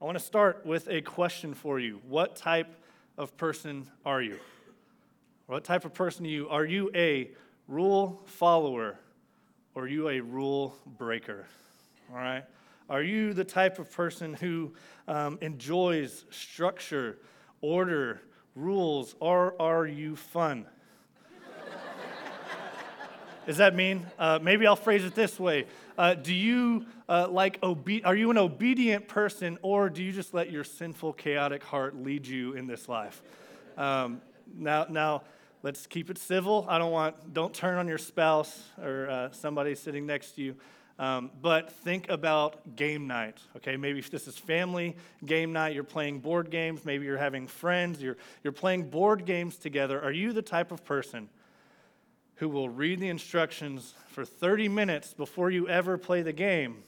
I want to start with a question for you. What type of person are you? What type of person are you? Are you a rule follower or are you a rule breaker? All right? Are you the type of person who um, enjoys structure, order, rules, or are you fun? Does that mean? Uh, maybe I'll phrase it this way. Uh, do you uh, like obe- are you an obedient person or do you just let your sinful, chaotic heart lead you in this life? Um, now, now, let's keep it civil. I don't want, don't turn on your spouse or uh, somebody sitting next to you. Um, but think about game night, okay? Maybe if this is family game night, you're playing board games, maybe you're having friends, you're, you're playing board games together. Are you the type of person who will read the instructions for 30 minutes before you ever play the game?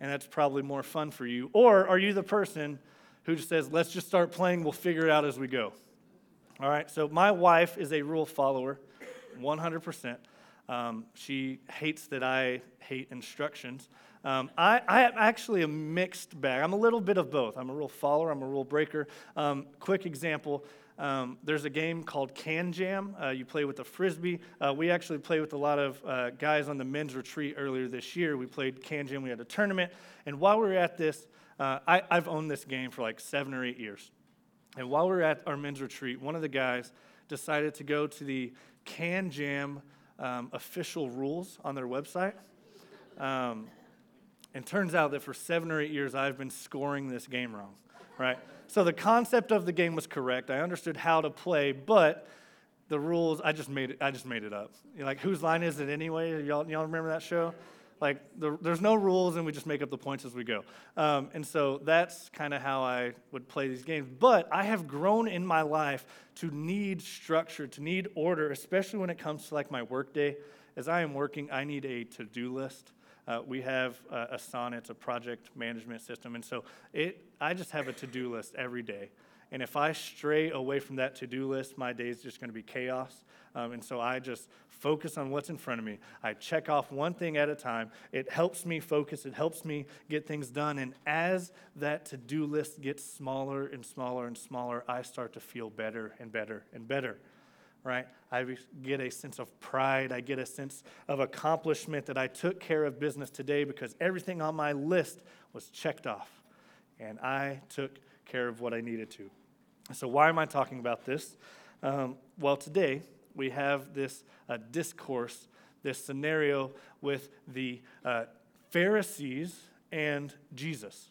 And that's probably more fun for you. Or are you the person who just says, let's just start playing, we'll figure it out as we go? All right, so my wife is a rule follower, 100%. Um, she hates that I hate instructions. Um, I, I am actually a mixed bag. I'm a little bit of both. I'm a rule follower, I'm a rule breaker. Um, quick example um, there's a game called KanJam. Uh, you play with a frisbee. Uh, we actually played with a lot of uh, guys on the men's retreat earlier this year. We played KanJam. We had a tournament. And while we were at this, uh, I, I've owned this game for like seven or eight years. And while we were at our men's retreat, one of the guys decided to go to the KanJam um, official rules on their website. Um, and turns out that for seven or eight years, I've been scoring this game wrong, right? So the concept of the game was correct. I understood how to play, but the rules, I just made it, I just made it up. You're like, whose line is it anyway? Y'all, y'all remember that show? Like, the, there's no rules, and we just make up the points as we go. Um, and so that's kind of how I would play these games. But I have grown in my life to need structure, to need order, especially when it comes to like my workday. As I am working, I need a to do list. Uh, we have uh, Asana, it's a project management system. And so it, I just have a to do list every day. And if I stray away from that to do list, my day is just going to be chaos. Um, and so I just focus on what's in front of me. I check off one thing at a time. It helps me focus, it helps me get things done. And as that to do list gets smaller and smaller and smaller, I start to feel better and better and better. Right? I get a sense of pride. I get a sense of accomplishment that I took care of business today because everything on my list was checked off. And I took care of what I needed to. So, why am I talking about this? Um, well, today we have this uh, discourse, this scenario with the uh, Pharisees and Jesus.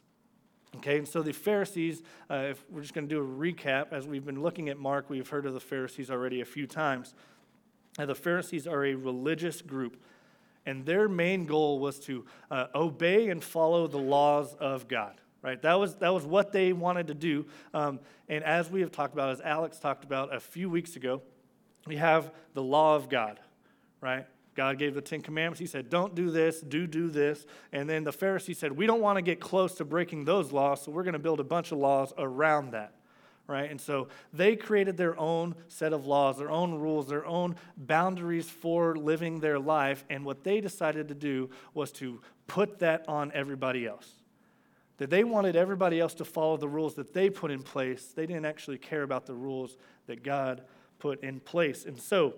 Okay, and so the Pharisees, uh, if we're just going to do a recap, as we've been looking at Mark, we've heard of the Pharisees already a few times. Uh, the Pharisees are a religious group, and their main goal was to uh, obey and follow the laws of God right? That was, that was what they wanted to do. Um, and as we have talked about, as Alex talked about a few weeks ago, we have the law of God, right? God gave the Ten Commandments. He said, Don't do this, do, do this. And then the Pharisees said, We don't want to get close to breaking those laws, so we're going to build a bunch of laws around that. Right? And so they created their own set of laws, their own rules, their own boundaries for living their life. And what they decided to do was to put that on everybody else that they wanted everybody else to follow the rules that they put in place. They didn't actually care about the rules that God put in place. And so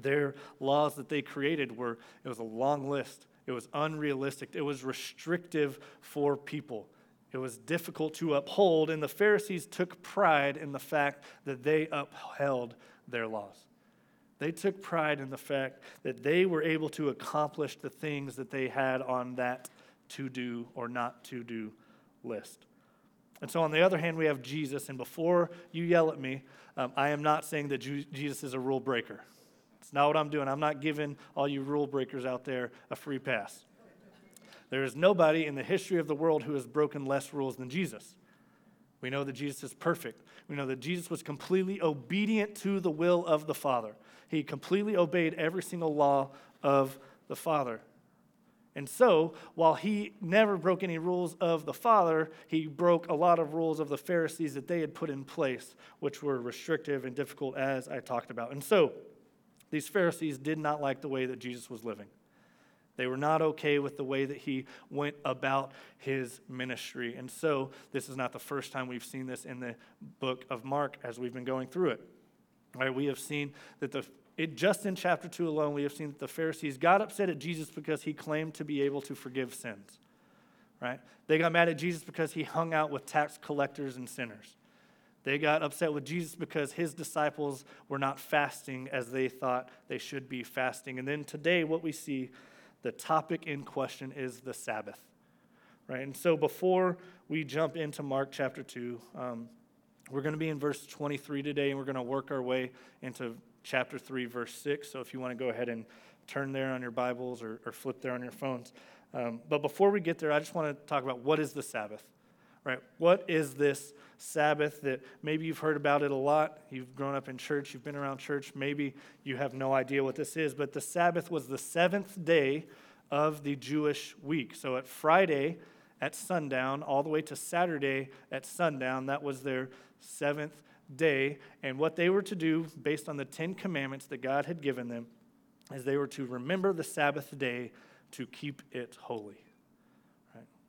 their laws that they created were, it was a long list. It was unrealistic. It was restrictive for people. It was difficult to uphold, and the Pharisees took pride in the fact that they upheld their laws. They took pride in the fact that they were able to accomplish the things that they had on that to do or not to do list. And so, on the other hand, we have Jesus. And before you yell at me, um, I am not saying that Jesus is a rule breaker. It's not what I'm doing. I'm not giving all you rule breakers out there a free pass. There is nobody in the history of the world who has broken less rules than Jesus. We know that Jesus is perfect. We know that Jesus was completely obedient to the will of the Father. He completely obeyed every single law of the Father. And so, while he never broke any rules of the Father, he broke a lot of rules of the Pharisees that they had put in place, which were restrictive and difficult, as I talked about. And so, these Pharisees did not like the way that Jesus was living. They were not okay with the way that he went about his ministry. And so, this is not the first time we've seen this in the book of Mark as we've been going through it. Right, we have seen that the it, just in chapter 2 alone, we have seen that the Pharisees got upset at Jesus because he claimed to be able to forgive sins. Right? They got mad at Jesus because he hung out with tax collectors and sinners. They got upset with Jesus because his disciples were not fasting as they thought they should be fasting. And then today, what we see, the topic in question is the Sabbath. Right? And so before we jump into Mark chapter 2, um, we're going to be in verse 23 today, and we're going to work our way into chapter 3, verse 6. So if you want to go ahead and turn there on your Bibles or, or flip there on your phones. Um, but before we get there, I just want to talk about what is the Sabbath, right? What is this Sabbath that maybe you've heard about it a lot? You've grown up in church, you've been around church, maybe you have no idea what this is, but the Sabbath was the seventh day of the Jewish week. So at Friday at sundown, all the way to Saturday at sundown, that was their seventh day. And what they were to do, based on the Ten Commandments that God had given them, is they were to remember the Sabbath day to keep it holy.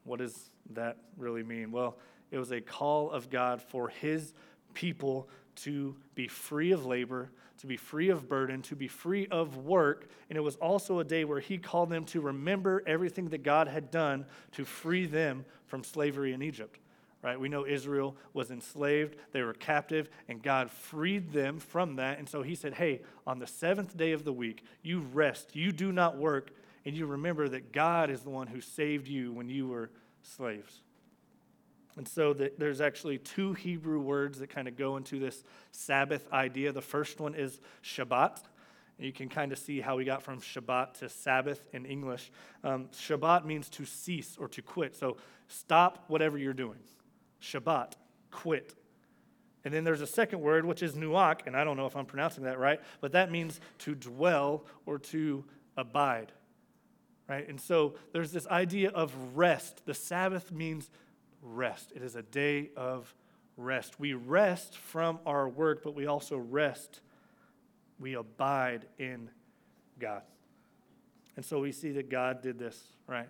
What does that really mean? Well, it was a call of God for his people to be free of labor, to be free of burden, to be free of work. And it was also a day where he called them to remember everything that God had done to free them from slavery in Egypt right? We know Israel was enslaved, they were captive, and God freed them from that. And so he said, Hey, on the seventh day of the week, you rest, you do not work, and you remember that God is the one who saved you when you were slaves. And so the, there's actually two Hebrew words that kind of go into this Sabbath idea. The first one is Shabbat. You can kind of see how we got from Shabbat to Sabbath in English. Um, Shabbat means to cease or to quit. So stop whatever you're doing. Shabbat, quit. And then there's a second word, which is nuach, and I don't know if I'm pronouncing that right, but that means to dwell or to abide. Right? And so there's this idea of rest. The Sabbath means rest, it is a day of rest. We rest from our work, but we also rest, we abide in God. And so we see that God did this, right?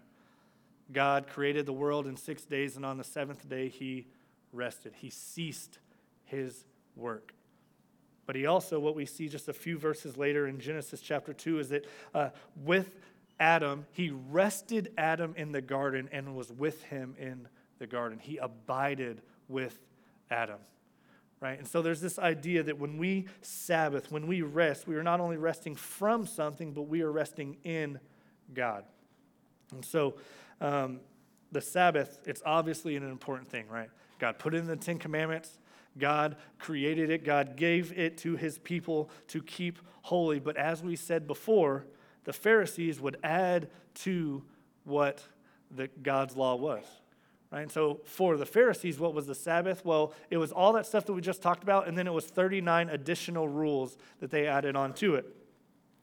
God created the world in six days, and on the seventh day, he rested. He ceased his work. But he also, what we see just a few verses later in Genesis chapter 2, is that uh, with Adam, he rested Adam in the garden and was with him in the garden. He abided with Adam. Right? And so there's this idea that when we Sabbath, when we rest, we are not only resting from something, but we are resting in God. And so um, the Sabbath, it's obviously an important thing, right? God put in the Ten Commandments. God created it. God gave it to his people to keep holy. But as we said before, the Pharisees would add to what the, God's law was. Right? And so for the Pharisees, what was the Sabbath? Well, it was all that stuff that we just talked about, and then it was 39 additional rules that they added on to it.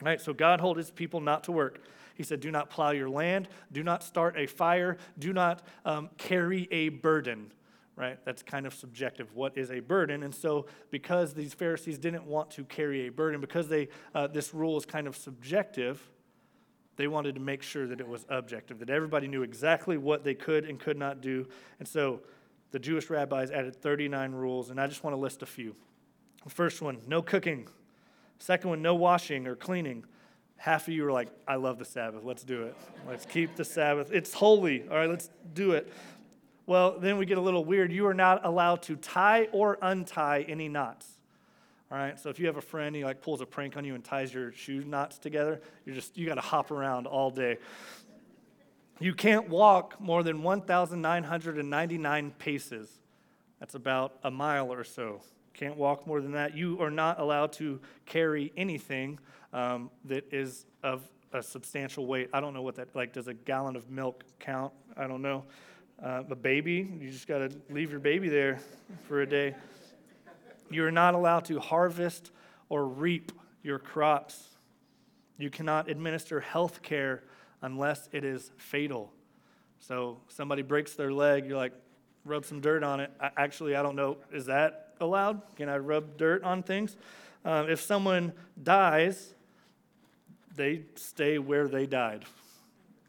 Right? So God told his people not to work. He said, Do not plow your land, do not start a fire, do not um, carry a burden. Right? That's kind of subjective. What is a burden? And so, because these Pharisees didn't want to carry a burden, because they, uh, this rule is kind of subjective, they wanted to make sure that it was objective, that everybody knew exactly what they could and could not do. And so, the Jewish rabbis added 39 rules, and I just want to list a few. The first one no cooking. Second one, no washing or cleaning half of you are like, I love the Sabbath. Let's do it. Let's keep the Sabbath. It's holy. All right, let's do it. Well, then we get a little weird. You are not allowed to tie or untie any knots. All right, so if you have a friend, he like pulls a prank on you and ties your shoe knots together, you're just, you got to hop around all day. You can't walk more than 1,999 paces. That's about a mile or so. Can't walk more than that. You are not allowed to carry anything um, that is of a substantial weight. I don't know what that, like, does a gallon of milk count? I don't know. Uh, a baby, you just got to leave your baby there for a day. You're not allowed to harvest or reap your crops. You cannot administer health care unless it is fatal. So somebody breaks their leg, you're like, rub some dirt on it. I, actually, I don't know, is that allowed? Can I rub dirt on things? Um, if someone dies, they stay where they died.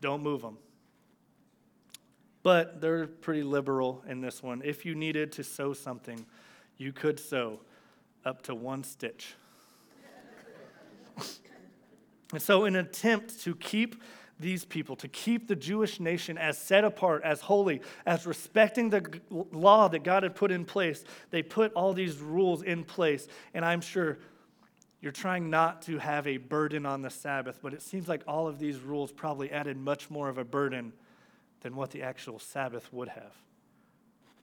don't move them. But they're pretty liberal in this one. If you needed to sew something, you could sew up to one stitch. and so, in an attempt to keep these people, to keep the Jewish nation as set apart, as holy, as respecting the law that God had put in place, they put all these rules in place. And I'm sure you're trying not to have a burden on the Sabbath, but it seems like all of these rules probably added much more of a burden than what the actual Sabbath would have.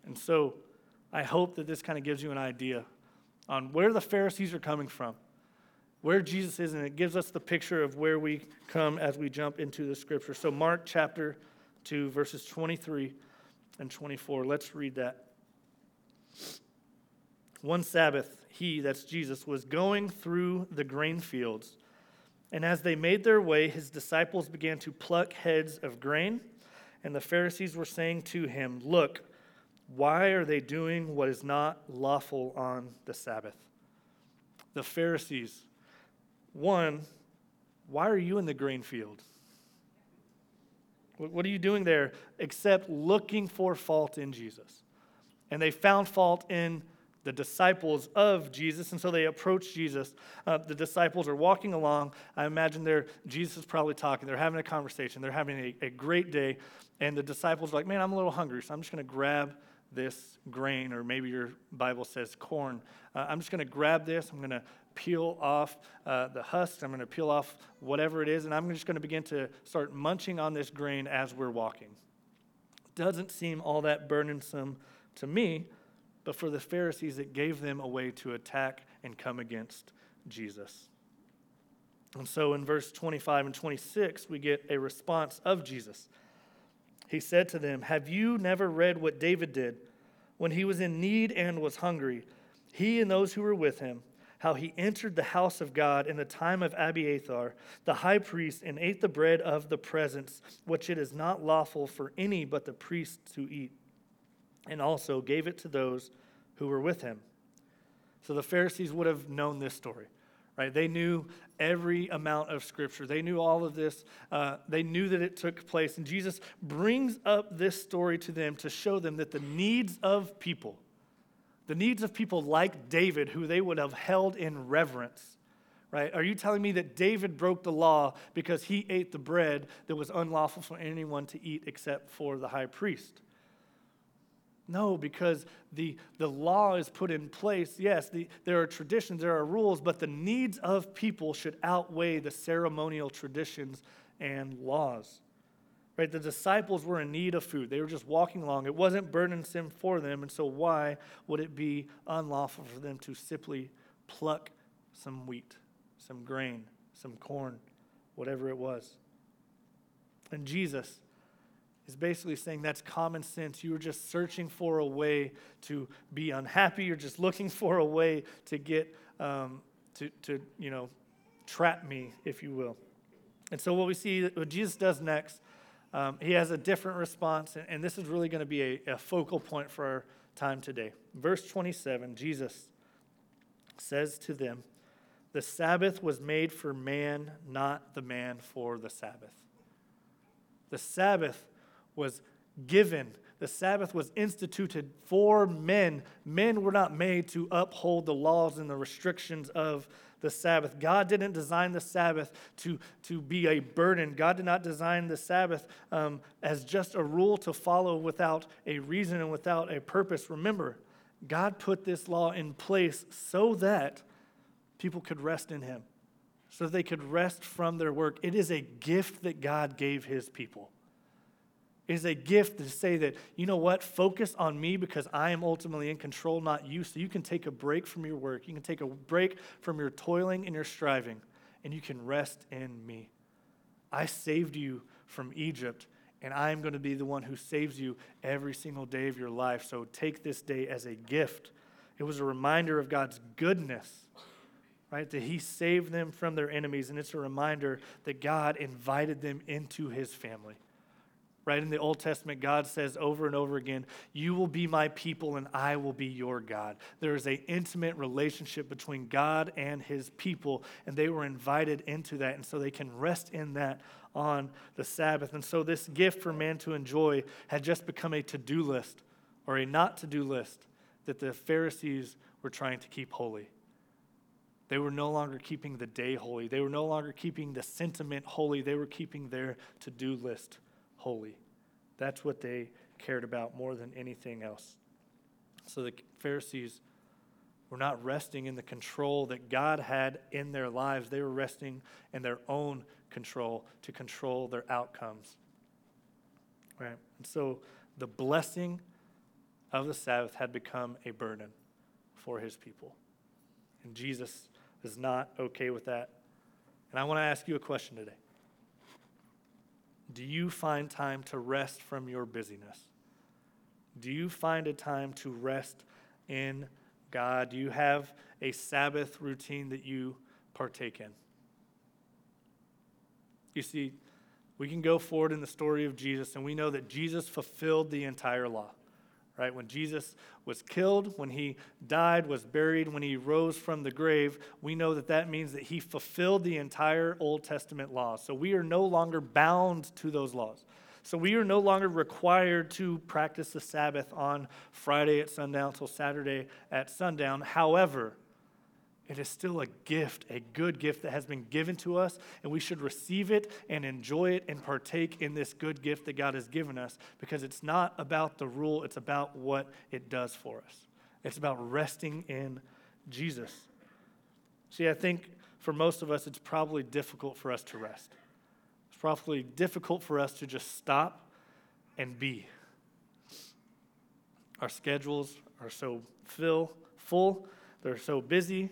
And so I hope that this kind of gives you an idea on where the Pharisees are coming from, where Jesus is, and it gives us the picture of where we come as we jump into the scripture. So, Mark chapter 2, verses 23 and 24. Let's read that. One Sabbath, he, that's Jesus, was going through the grain fields. And as they made their way, his disciples began to pluck heads of grain. And the Pharisees were saying to him, Look, why are they doing what is not lawful on the Sabbath? The Pharisees, one, why are you in the grain field? What are you doing there except looking for fault in Jesus? And they found fault in the disciples of Jesus, and so they approach Jesus. Uh, the disciples are walking along. I imagine they're, Jesus is probably talking. They're having a conversation. They're having a, a great day, and the disciples are like, Man, I'm a little hungry, so I'm just going to grab this grain, or maybe your Bible says corn. Uh, I'm just going to grab this. I'm going to peel off uh, the husks. I'm going to peel off whatever it is, and I'm just going to begin to start munching on this grain as we're walking. Doesn't seem all that burdensome to me, but for the Pharisees, it gave them a way to attack and come against Jesus. And so in verse 25 and 26, we get a response of Jesus. He said to them, Have you never read what David did when he was in need and was hungry? He and those who were with him, how he entered the house of God in the time of Abiathar, the high priest, and ate the bread of the presence, which it is not lawful for any but the priest to eat and also gave it to those who were with him. So the Pharisees would have known this story, right? They knew every amount of scripture, they knew all of this, uh, they knew that it took place. And Jesus brings up this story to them to show them that the needs of people, the needs of people like David, who they would have held in reverence, right? Are you telling me that David broke the law because he ate the bread that was unlawful for anyone to eat except for the high priest? No, because the, the law is put in place. Yes, the, there are traditions, there are rules, but the needs of people should outweigh the ceremonial traditions and laws. Right? The disciples were in need of food. They were just walking along. It wasn't burdensome for them, and so why would it be unlawful for them to simply pluck some wheat, some grain, some corn, whatever it was? And Jesus, is basically saying that's common sense. You are just searching for a way to be unhappy. You're just looking for a way to get, um, to, to, you know, trap me, if you will. And so what we see, what Jesus does next, um, he has a different response, and, and this is really going to be a, a focal point for our time today. Verse 27, Jesus says to them, The Sabbath was made for man, not the man for the Sabbath. The Sabbath was given. The Sabbath was instituted for men. Men were not made to uphold the laws and the restrictions of the Sabbath. God didn't design the Sabbath to, to be a burden. God did not design the Sabbath um, as just a rule to follow without a reason and without a purpose. Remember, God put this law in place so that people could rest in Him, so they could rest from their work. It is a gift that God gave His people is a gift to say that, you know what, focus on me because I am ultimately in control, not you. So you can take a break from your work. You can take a break from your toiling and your striving, and you can rest in me. I saved you from Egypt, and I am going to be the one who saves you every single day of your life. So take this day as a gift. It was a reminder of God's goodness, right? That He saved them from their enemies, and it's a reminder that God invited them into His family Right in the Old Testament, God says over and over again, You will be my people and I will be your God. There is an intimate relationship between God and his people, and they were invited into that. And so they can rest in that on the Sabbath. And so this gift for man to enjoy had just become a to do list or a not to do list that the Pharisees were trying to keep holy. They were no longer keeping the day holy. They were no longer keeping the sentiment holy. They were keeping their to do list holy. That's what they cared about more than anything else. So the Pharisees were not resting in the control that God had in their lives, they were resting in their own control to control their outcomes. Right? And so the blessing of the Sabbath had become a burden for his people. And Jesus is not okay with that. And I want to ask you a question today. Do you find time to rest from your busyness? Do you find a time to rest in God? Do you have a Sabbath routine that you partake in? You see, we can go forward in the story of Jesus, and we know that Jesus fulfilled the entire law right? When Jesus was killed, when he died, was buried, when he rose from the grave, we know that that means that he fulfilled the entire Old Testament law. So we are no longer bound to those laws. So we are no longer required to practice the Sabbath on Friday at sundown till Saturday at sundown. However, it is still a gift, a good gift that has been given to us, and we should receive it and enjoy it and partake in this good gift that God has given us because it's not about the rule, it's about what it does for us. It's about resting in Jesus. See, I think for most of us, it's probably difficult for us to rest. It's probably difficult for us to just stop and be. Our schedules are so fill, full, they're so busy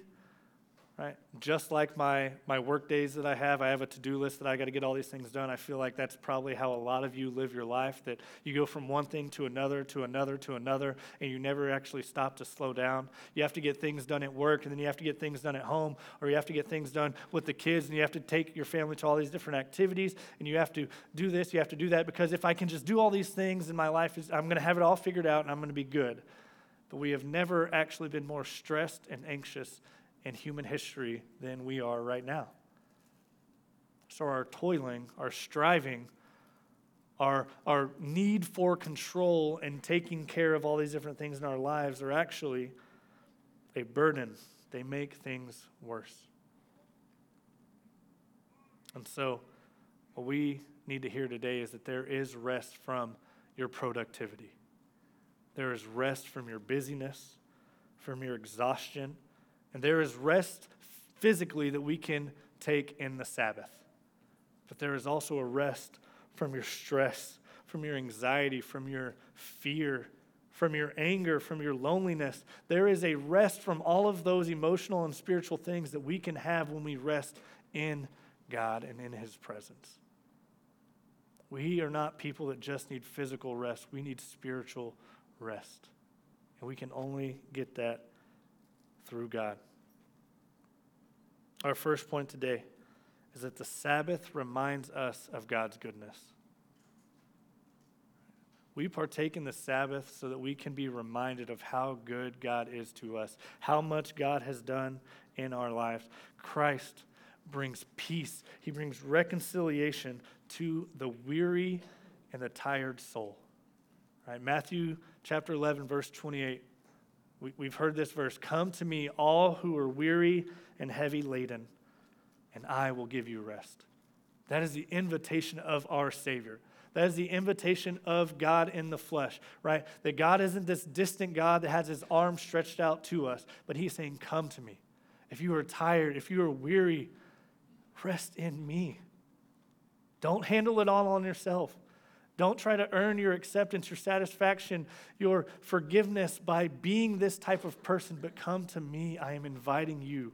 right? Just like my, my work days that I have, I have a to do list that I got to get all these things done. I feel like that's probably how a lot of you live your life that you go from one thing to another, to another, to another, and you never actually stop to slow down. You have to get things done at work, and then you have to get things done at home, or you have to get things done with the kids, and you have to take your family to all these different activities, and you have to do this, you have to do that, because if I can just do all these things in my life, I'm going to have it all figured out, and I'm going to be good. But we have never actually been more stressed and anxious in human history than we are right now. So, our toiling, our striving, our, our need for control and taking care of all these different things in our lives are actually a burden. They make things worse. And so, what we need to hear today is that there is rest from your productivity. There is rest from your busyness, from your exhaustion, and there is rest physically that we can take in the Sabbath. But there is also a rest from your stress, from your anxiety, from your fear, from your anger, from your loneliness. There is a rest from all of those emotional and spiritual things that we can have when we rest in God and in His presence. We are not people that just need physical rest, we need spiritual rest. And we can only get that through God. Our first point today is that the Sabbath reminds us of God's goodness. We partake in the Sabbath so that we can be reminded of how good God is to us, how much God has done in our lives. Christ brings peace, He brings reconciliation to the weary and the tired soul. Right? Matthew chapter 11, verse 28 we, have heard this verse Come to me, all who are weary and heavy laden, and I will give you rest. That is the invitation of our Savior. That is the invitation of God in the flesh, right? That God isn't this distant God that has his arms stretched out to us, but he's saying, Come to me. If you are tired, if you are weary, rest in me. Don't handle it all on yourself. Don't try to earn your acceptance, your satisfaction, your forgiveness by being this type of person, but come to me. I am inviting you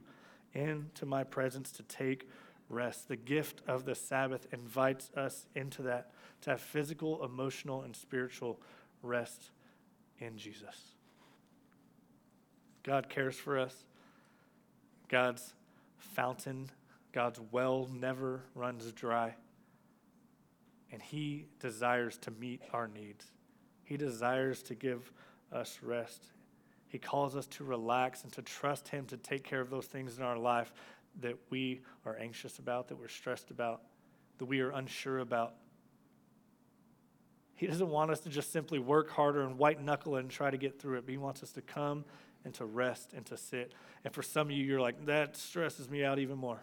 into my presence to take rest. The gift of the Sabbath invites us into that, to have physical, emotional, and spiritual rest in Jesus. God cares for us. God's fountain, God's well never runs dry. And He desires to meet our needs. He desires to give us rest. He calls us to relax and to trust Him to take care of those things in our life that we are anxious about, that we're stressed about, that we are unsure about. He doesn't want us to just simply work harder and white knuckle and try to get through it, but He wants us to come and to rest and to sit. And for some of you, you're like, that stresses me out even more.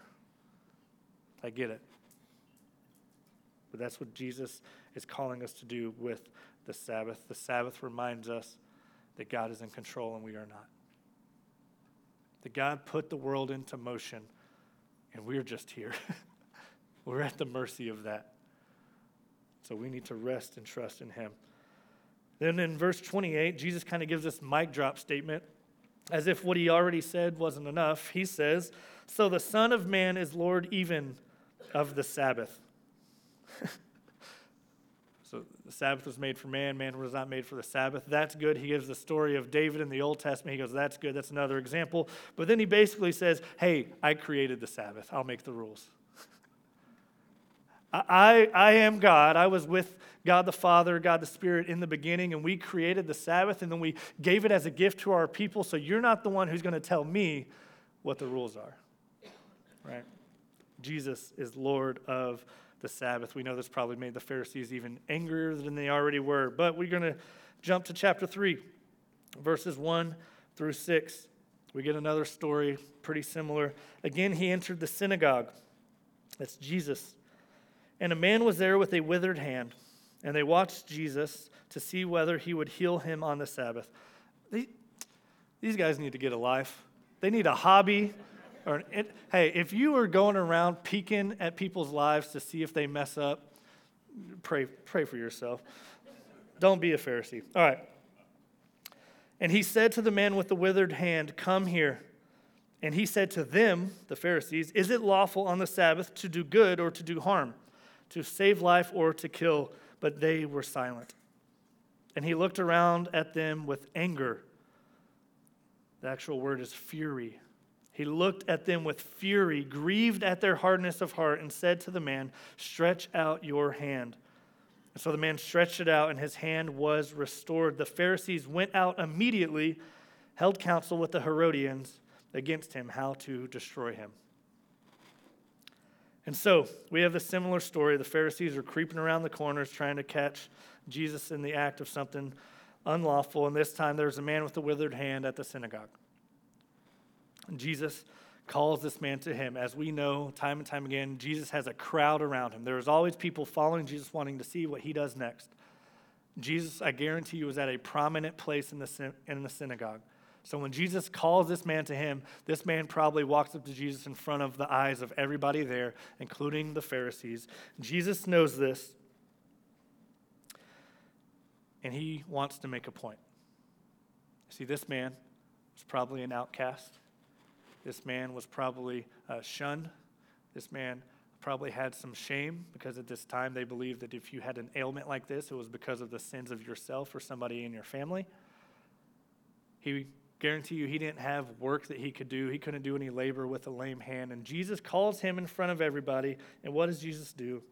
I get it. But that's what Jesus is calling us to do with the Sabbath. The Sabbath reminds us that God is in control and we are not. That God put the world into motion and we're just here. we're at the mercy of that. So we need to rest and trust in Him. Then in verse 28, Jesus kind of gives this mic drop statement as if what he already said wasn't enough. He says, So the Son of Man is Lord even of the Sabbath. so the Sabbath was made for man, man was not made for the Sabbath. That's good. He gives the story of David in the Old Testament. He goes, That's good. That's another example. But then he basically says, Hey, I created the Sabbath. I'll make the rules. I, I am God. I was with God the Father, God the Spirit in the beginning, and we created the Sabbath, and then we gave it as a gift to our people. So you're not the one who's going to tell me what the rules are. Right? Jesus is Lord of the Sabbath. We know this probably made the Pharisees even angrier than they already were. But we're going to jump to chapter 3, verses 1 through 6. We get another story pretty similar. Again, he entered the synagogue. That's Jesus. And a man was there with a withered hand, and they watched Jesus to see whether he would heal him on the Sabbath. These guys need to get a life. They need a hobby. Or it, hey, if you are going around peeking at people's lives to see if they mess up, pray, pray for yourself. Don't be a Pharisee. All right. And he said to the man with the withered hand, Come here. And he said to them, the Pharisees, Is it lawful on the Sabbath to do good or to do harm, to save life or to kill? But they were silent. And he looked around at them with anger. The actual word is fury. He looked at them with fury, grieved at their hardness of heart, and said to the man, Stretch out your hand. And so the man stretched it out, and his hand was restored. The Pharisees went out immediately, held counsel with the Herodians against him, how to destroy him. And so we have a similar story. The Pharisees are creeping around the corners trying to catch Jesus in the act of something unlawful. And this time there's a man with a withered hand at the synagogue. Jesus calls this man to him. As we know, time and time again, Jesus has a crowd around him. There's always people following Jesus, wanting to see what he does next. Jesus, I guarantee you, was at a prominent place in the, in the synagogue. So when Jesus calls this man to him, this man probably walks up to Jesus in front of the eyes of everybody there, including the Pharisees. Jesus knows this, and he wants to make a point. See, this man was probably an outcast. This man was probably uh, shunned. This man probably had some shame because at this time they believed that if you had an ailment like this, it was because of the sins of yourself or somebody in your family. He guarantee you he didn't have work that he could do. He couldn't do any labor with a lame hand. And Jesus calls him in front of everybody. And what does Jesus do?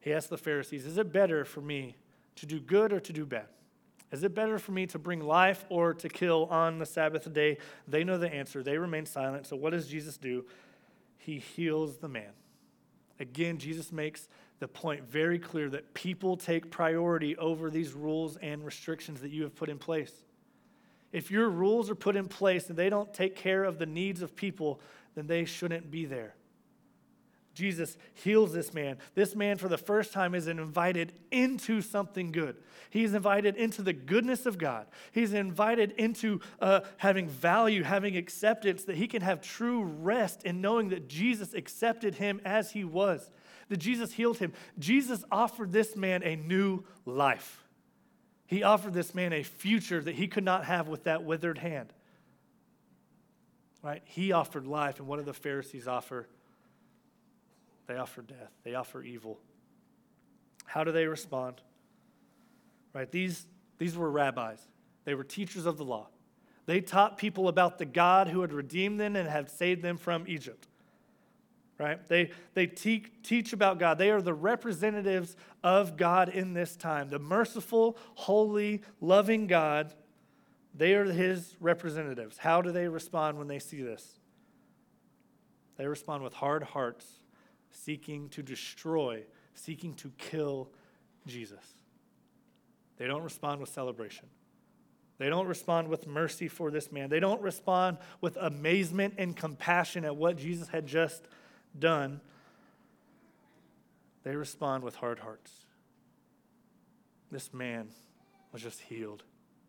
He asks the Pharisees, Is it better for me to do good or to do bad? Is it better for me to bring life or to kill on the Sabbath day? They know the answer. They remain silent. So, what does Jesus do? He heals the man. Again, Jesus makes the point very clear that people take priority over these rules and restrictions that you have put in place. If your rules are put in place and they don't take care of the needs of people, then they shouldn't be there. Jesus heals this man. This man, for the first time, is invited into something good. He's invited into the goodness of God. He's invited into uh, having value, having acceptance, that he can have true rest in knowing that Jesus accepted him as he was, that Jesus healed him. Jesus offered this man a new life. He offered this man a future that he could not have with that withered hand. Right? He offered life, and what did the Pharisees offer? They offer death, they offer evil. How do they respond? Right? These, these were rabbis, they were teachers of the law. They taught people about the God who had redeemed them and had saved them from Egypt. right? They, they te- teach about God. They are the representatives of God in this time. The merciful, holy, loving God, they are his representatives. How do they respond when they see this? They respond with hard hearts, seeking to destroy, seeking to kill Jesus. They don't respond with celebration. They don't respond with mercy for this man. They don't respond with amazement and compassion at what Jesus had just done. They respond with hard hearts. This man was just healed,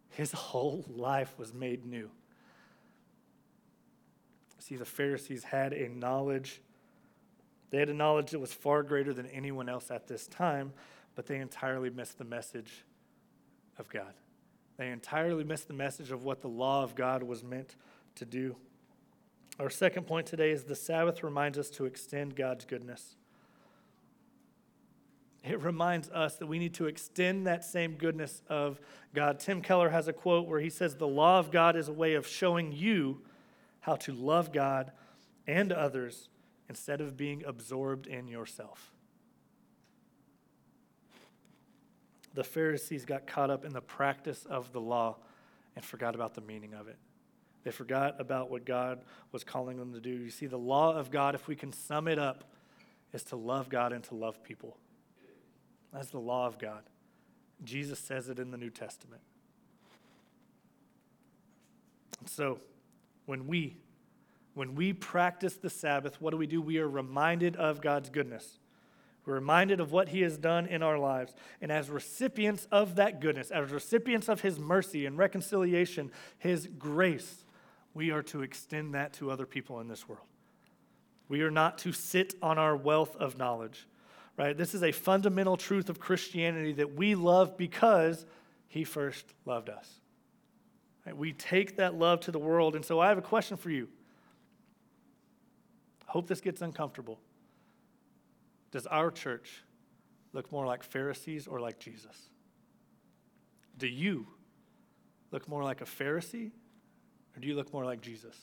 his whole life was made new. See, the Pharisees had a knowledge. They had a knowledge that was far greater than anyone else at this time, but they entirely missed the message of God. They entirely missed the message of what the law of God was meant to do. Our second point today is the Sabbath reminds us to extend God's goodness. It reminds us that we need to extend that same goodness of God. Tim Keller has a quote where he says, The law of God is a way of showing you how to love God and others instead of being absorbed in yourself. the Pharisees got caught up in the practice of the law and forgot about the meaning of it. They forgot about what God was calling them to do. You see, the law of God, if we can sum it up, is to love God and to love people. That's the law of God. Jesus says it in the New Testament. so, when we when we practice the Sabbath, what do we do? We are reminded of God's goodness. We're reminded of what He has done in our lives. And as recipients of that goodness, as recipients of His mercy and reconciliation, His grace, we are to extend that to other people in this world. We are not to sit on our wealth of knowledge, right? This is a fundamental truth of Christianity that we love because He first loved us. Right? We take that love to the world. And so I have a question for you. Hope this gets uncomfortable. Does our church look more like Pharisees or like Jesus? Do you look more like a Pharisee or do you look more like Jesus?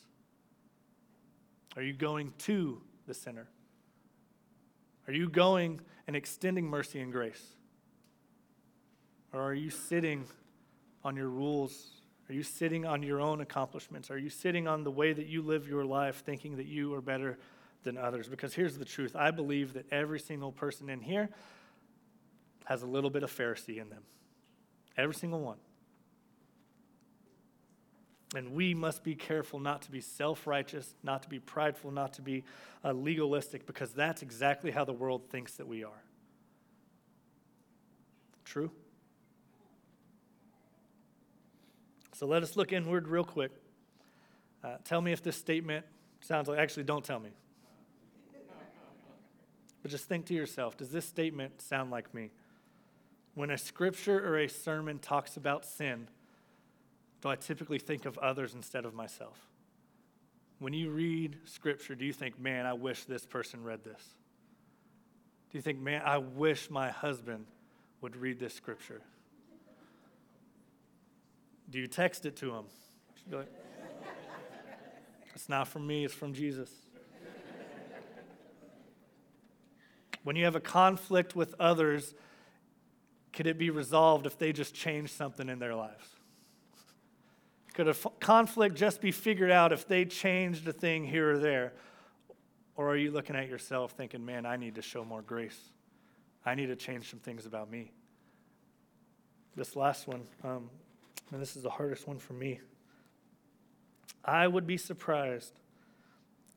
Are you going to the sinner? Are you going and extending mercy and grace? Or are you sitting on your rules? Are you sitting on your own accomplishments? Are you sitting on the way that you live your life thinking that you are better than others. Because here's the truth I believe that every single person in here has a little bit of Pharisee in them. Every single one. And we must be careful not to be self righteous, not to be prideful, not to be uh, legalistic, because that's exactly how the world thinks that we are. True? So let us look inward real quick. Uh, tell me if this statement sounds like, actually, don't tell me. But just think to yourself does this statement sound like me? When a scripture or a sermon talks about sin, do I typically think of others instead of myself? When you read scripture, do you think, man, I wish this person read this? Do you think, man, I wish my husband would read this scripture? Do you text it to him? Like, it's not from me, it's from Jesus. When you have a conflict with others, could it be resolved if they just change something in their lives? Could a f- conflict just be figured out if they changed a thing here or there? Or are you looking at yourself thinking, man, I need to show more grace? I need to change some things about me. This last one, um, and this is the hardest one for me. I would be surprised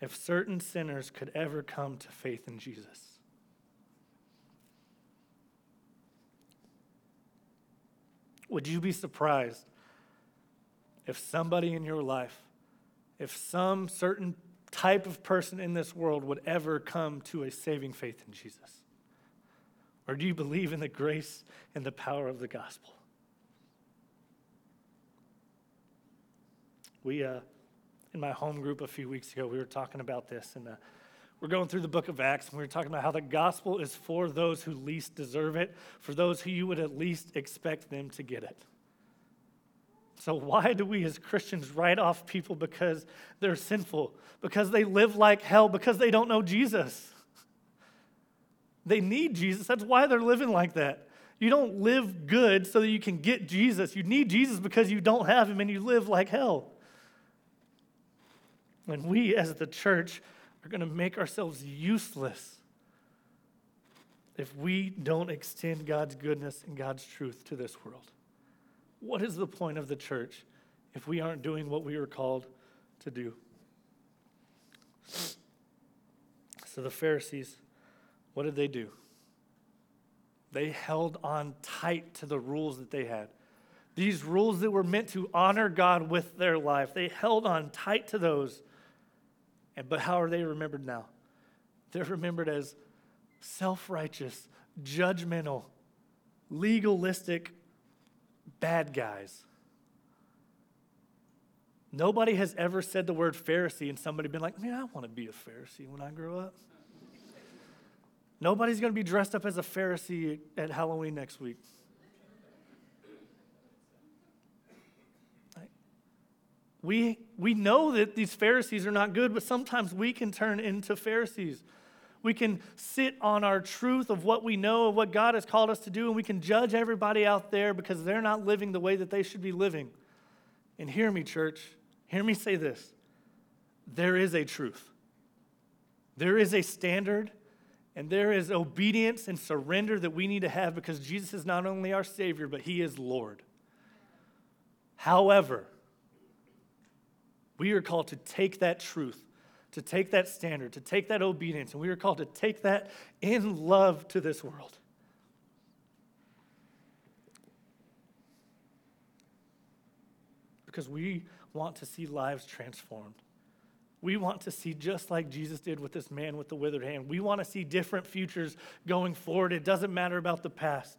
if certain sinners could ever come to faith in Jesus. Would you be surprised if somebody in your life, if some certain type of person in this world would ever come to a saving faith in Jesus? Or do you believe in the grace and the power of the gospel? We, uh, in my home group a few weeks ago, we were talking about this, and uh, we're going through the book of Acts, and we are talking about how the gospel is for those who least deserve it, for those who you would at least expect them to get it. So, why do we as Christians write off people because they're sinful, because they live like hell, because they don't know Jesus? They need Jesus. That's why they're living like that. You don't live good so that you can get Jesus. You need Jesus because you don't have him and you live like hell. And we, as the church, are going to make ourselves useless if we don't extend God's goodness and God's truth to this world. What is the point of the church if we aren't doing what we were called to do? So the Pharisees, what did they do? They held on tight to the rules that they had. These rules that were meant to honor God with their life, they held on tight to those. And, but how are they remembered now? They're remembered as self righteous, judgmental, legalistic bad guys. Nobody has ever said the word Pharisee and somebody been like, man, I want to be a Pharisee when I grow up. Nobody's going to be dressed up as a Pharisee at Halloween next week. We, we know that these Pharisees are not good, but sometimes we can turn into Pharisees. We can sit on our truth of what we know, of what God has called us to do, and we can judge everybody out there because they're not living the way that they should be living. And hear me, church, hear me say this there is a truth, there is a standard, and there is obedience and surrender that we need to have because Jesus is not only our Savior, but He is Lord. However, we are called to take that truth to take that standard, to take that obedience, and we are called to take that in love to this world. Because we want to see lives transformed. We want to see just like Jesus did with this man with the withered hand. We want to see different futures going forward. It doesn't matter about the past.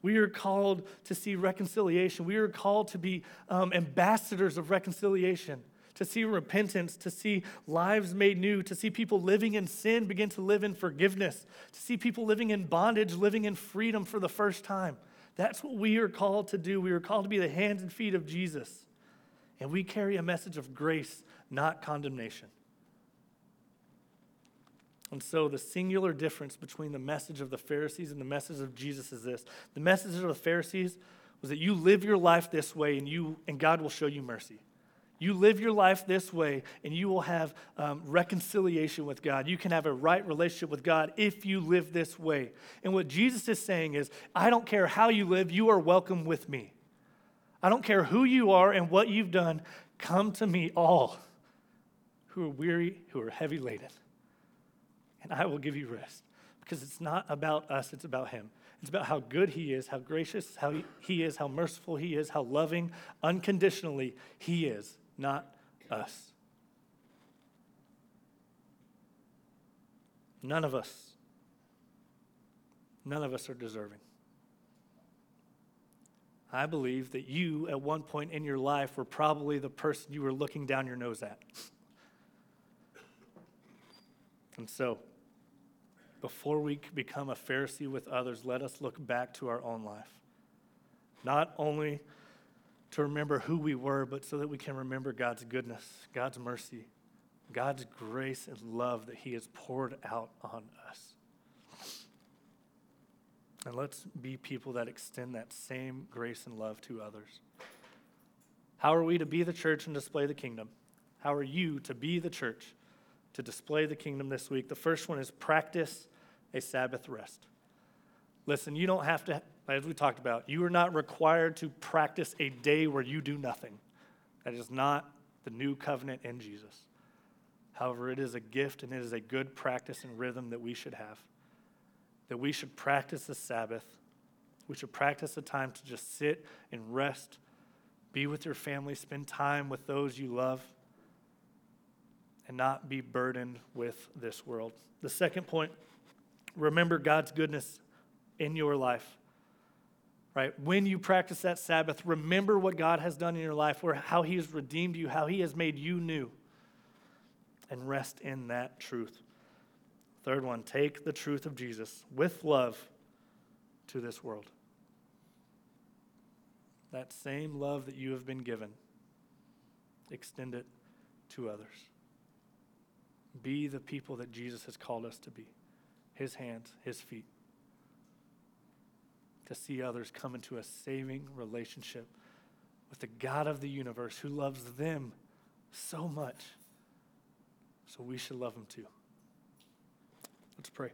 We are called to see reconciliation. We are called to be um, ambassadors of reconciliation to see repentance, to see lives made new, to see people living in sin begin to live in forgiveness, to see people living in bondage, living in freedom for the first time. That's what we are called to do. We are called to be the hands and feet of Jesus. And we carry a message of grace, not condemnation. And so, the singular difference between the message of the Pharisees and the message of Jesus is this the message of the Pharisees was that you live your life this way and, you, and God will show you mercy. You live your life this way, and you will have um, reconciliation with God. You can have a right relationship with God if you live this way. And what Jesus is saying is, I don't care how you live, you are welcome with me. I don't care who you are and what you've done. Come to me, all who are weary, who are heavy laden, and I will give you rest. Because it's not about us, it's about Him. It's about how good He is, how gracious how He is, how merciful He is, how loving, unconditionally He is not us. None of us, none of us are deserving. I believe that you, at one point in your life, were probably the person you were looking down your nose at. And so, before we become a Pharisee with others, let us look back to our own life. Not only to remember who we were, but so that we can remember God's goodness, God's mercy, God's grace and love that He has poured out on us. And let's be people that extend that same grace and love to others. How are we to be the church and display the kingdom? How are you to be the church to display the kingdom this week? The first one is practice a Sabbath rest. Listen, you don't have to as we talked about, you are not required to practice a day where you do nothing. That is not the new covenant in Jesus. However, it is a gift and it is a good practice and rhythm that we should have. That we should practice the Sabbath. We should practice the time to just sit and rest, be with your family, spend time with those you love, and not be burdened with this world. The second point remember God's goodness in your life right? When you practice that Sabbath, remember what God has done in your life, where how He has redeemed you, how He has made you new, and rest in that truth. Third one, take the truth of Jesus with love to this world. that same love that you have been given, extend it to others. Be the people that Jesus has called us to be his hands, his feet. To see others come into a saving relationship with the God of the universe who loves them so much. So we should love him too. Let's pray.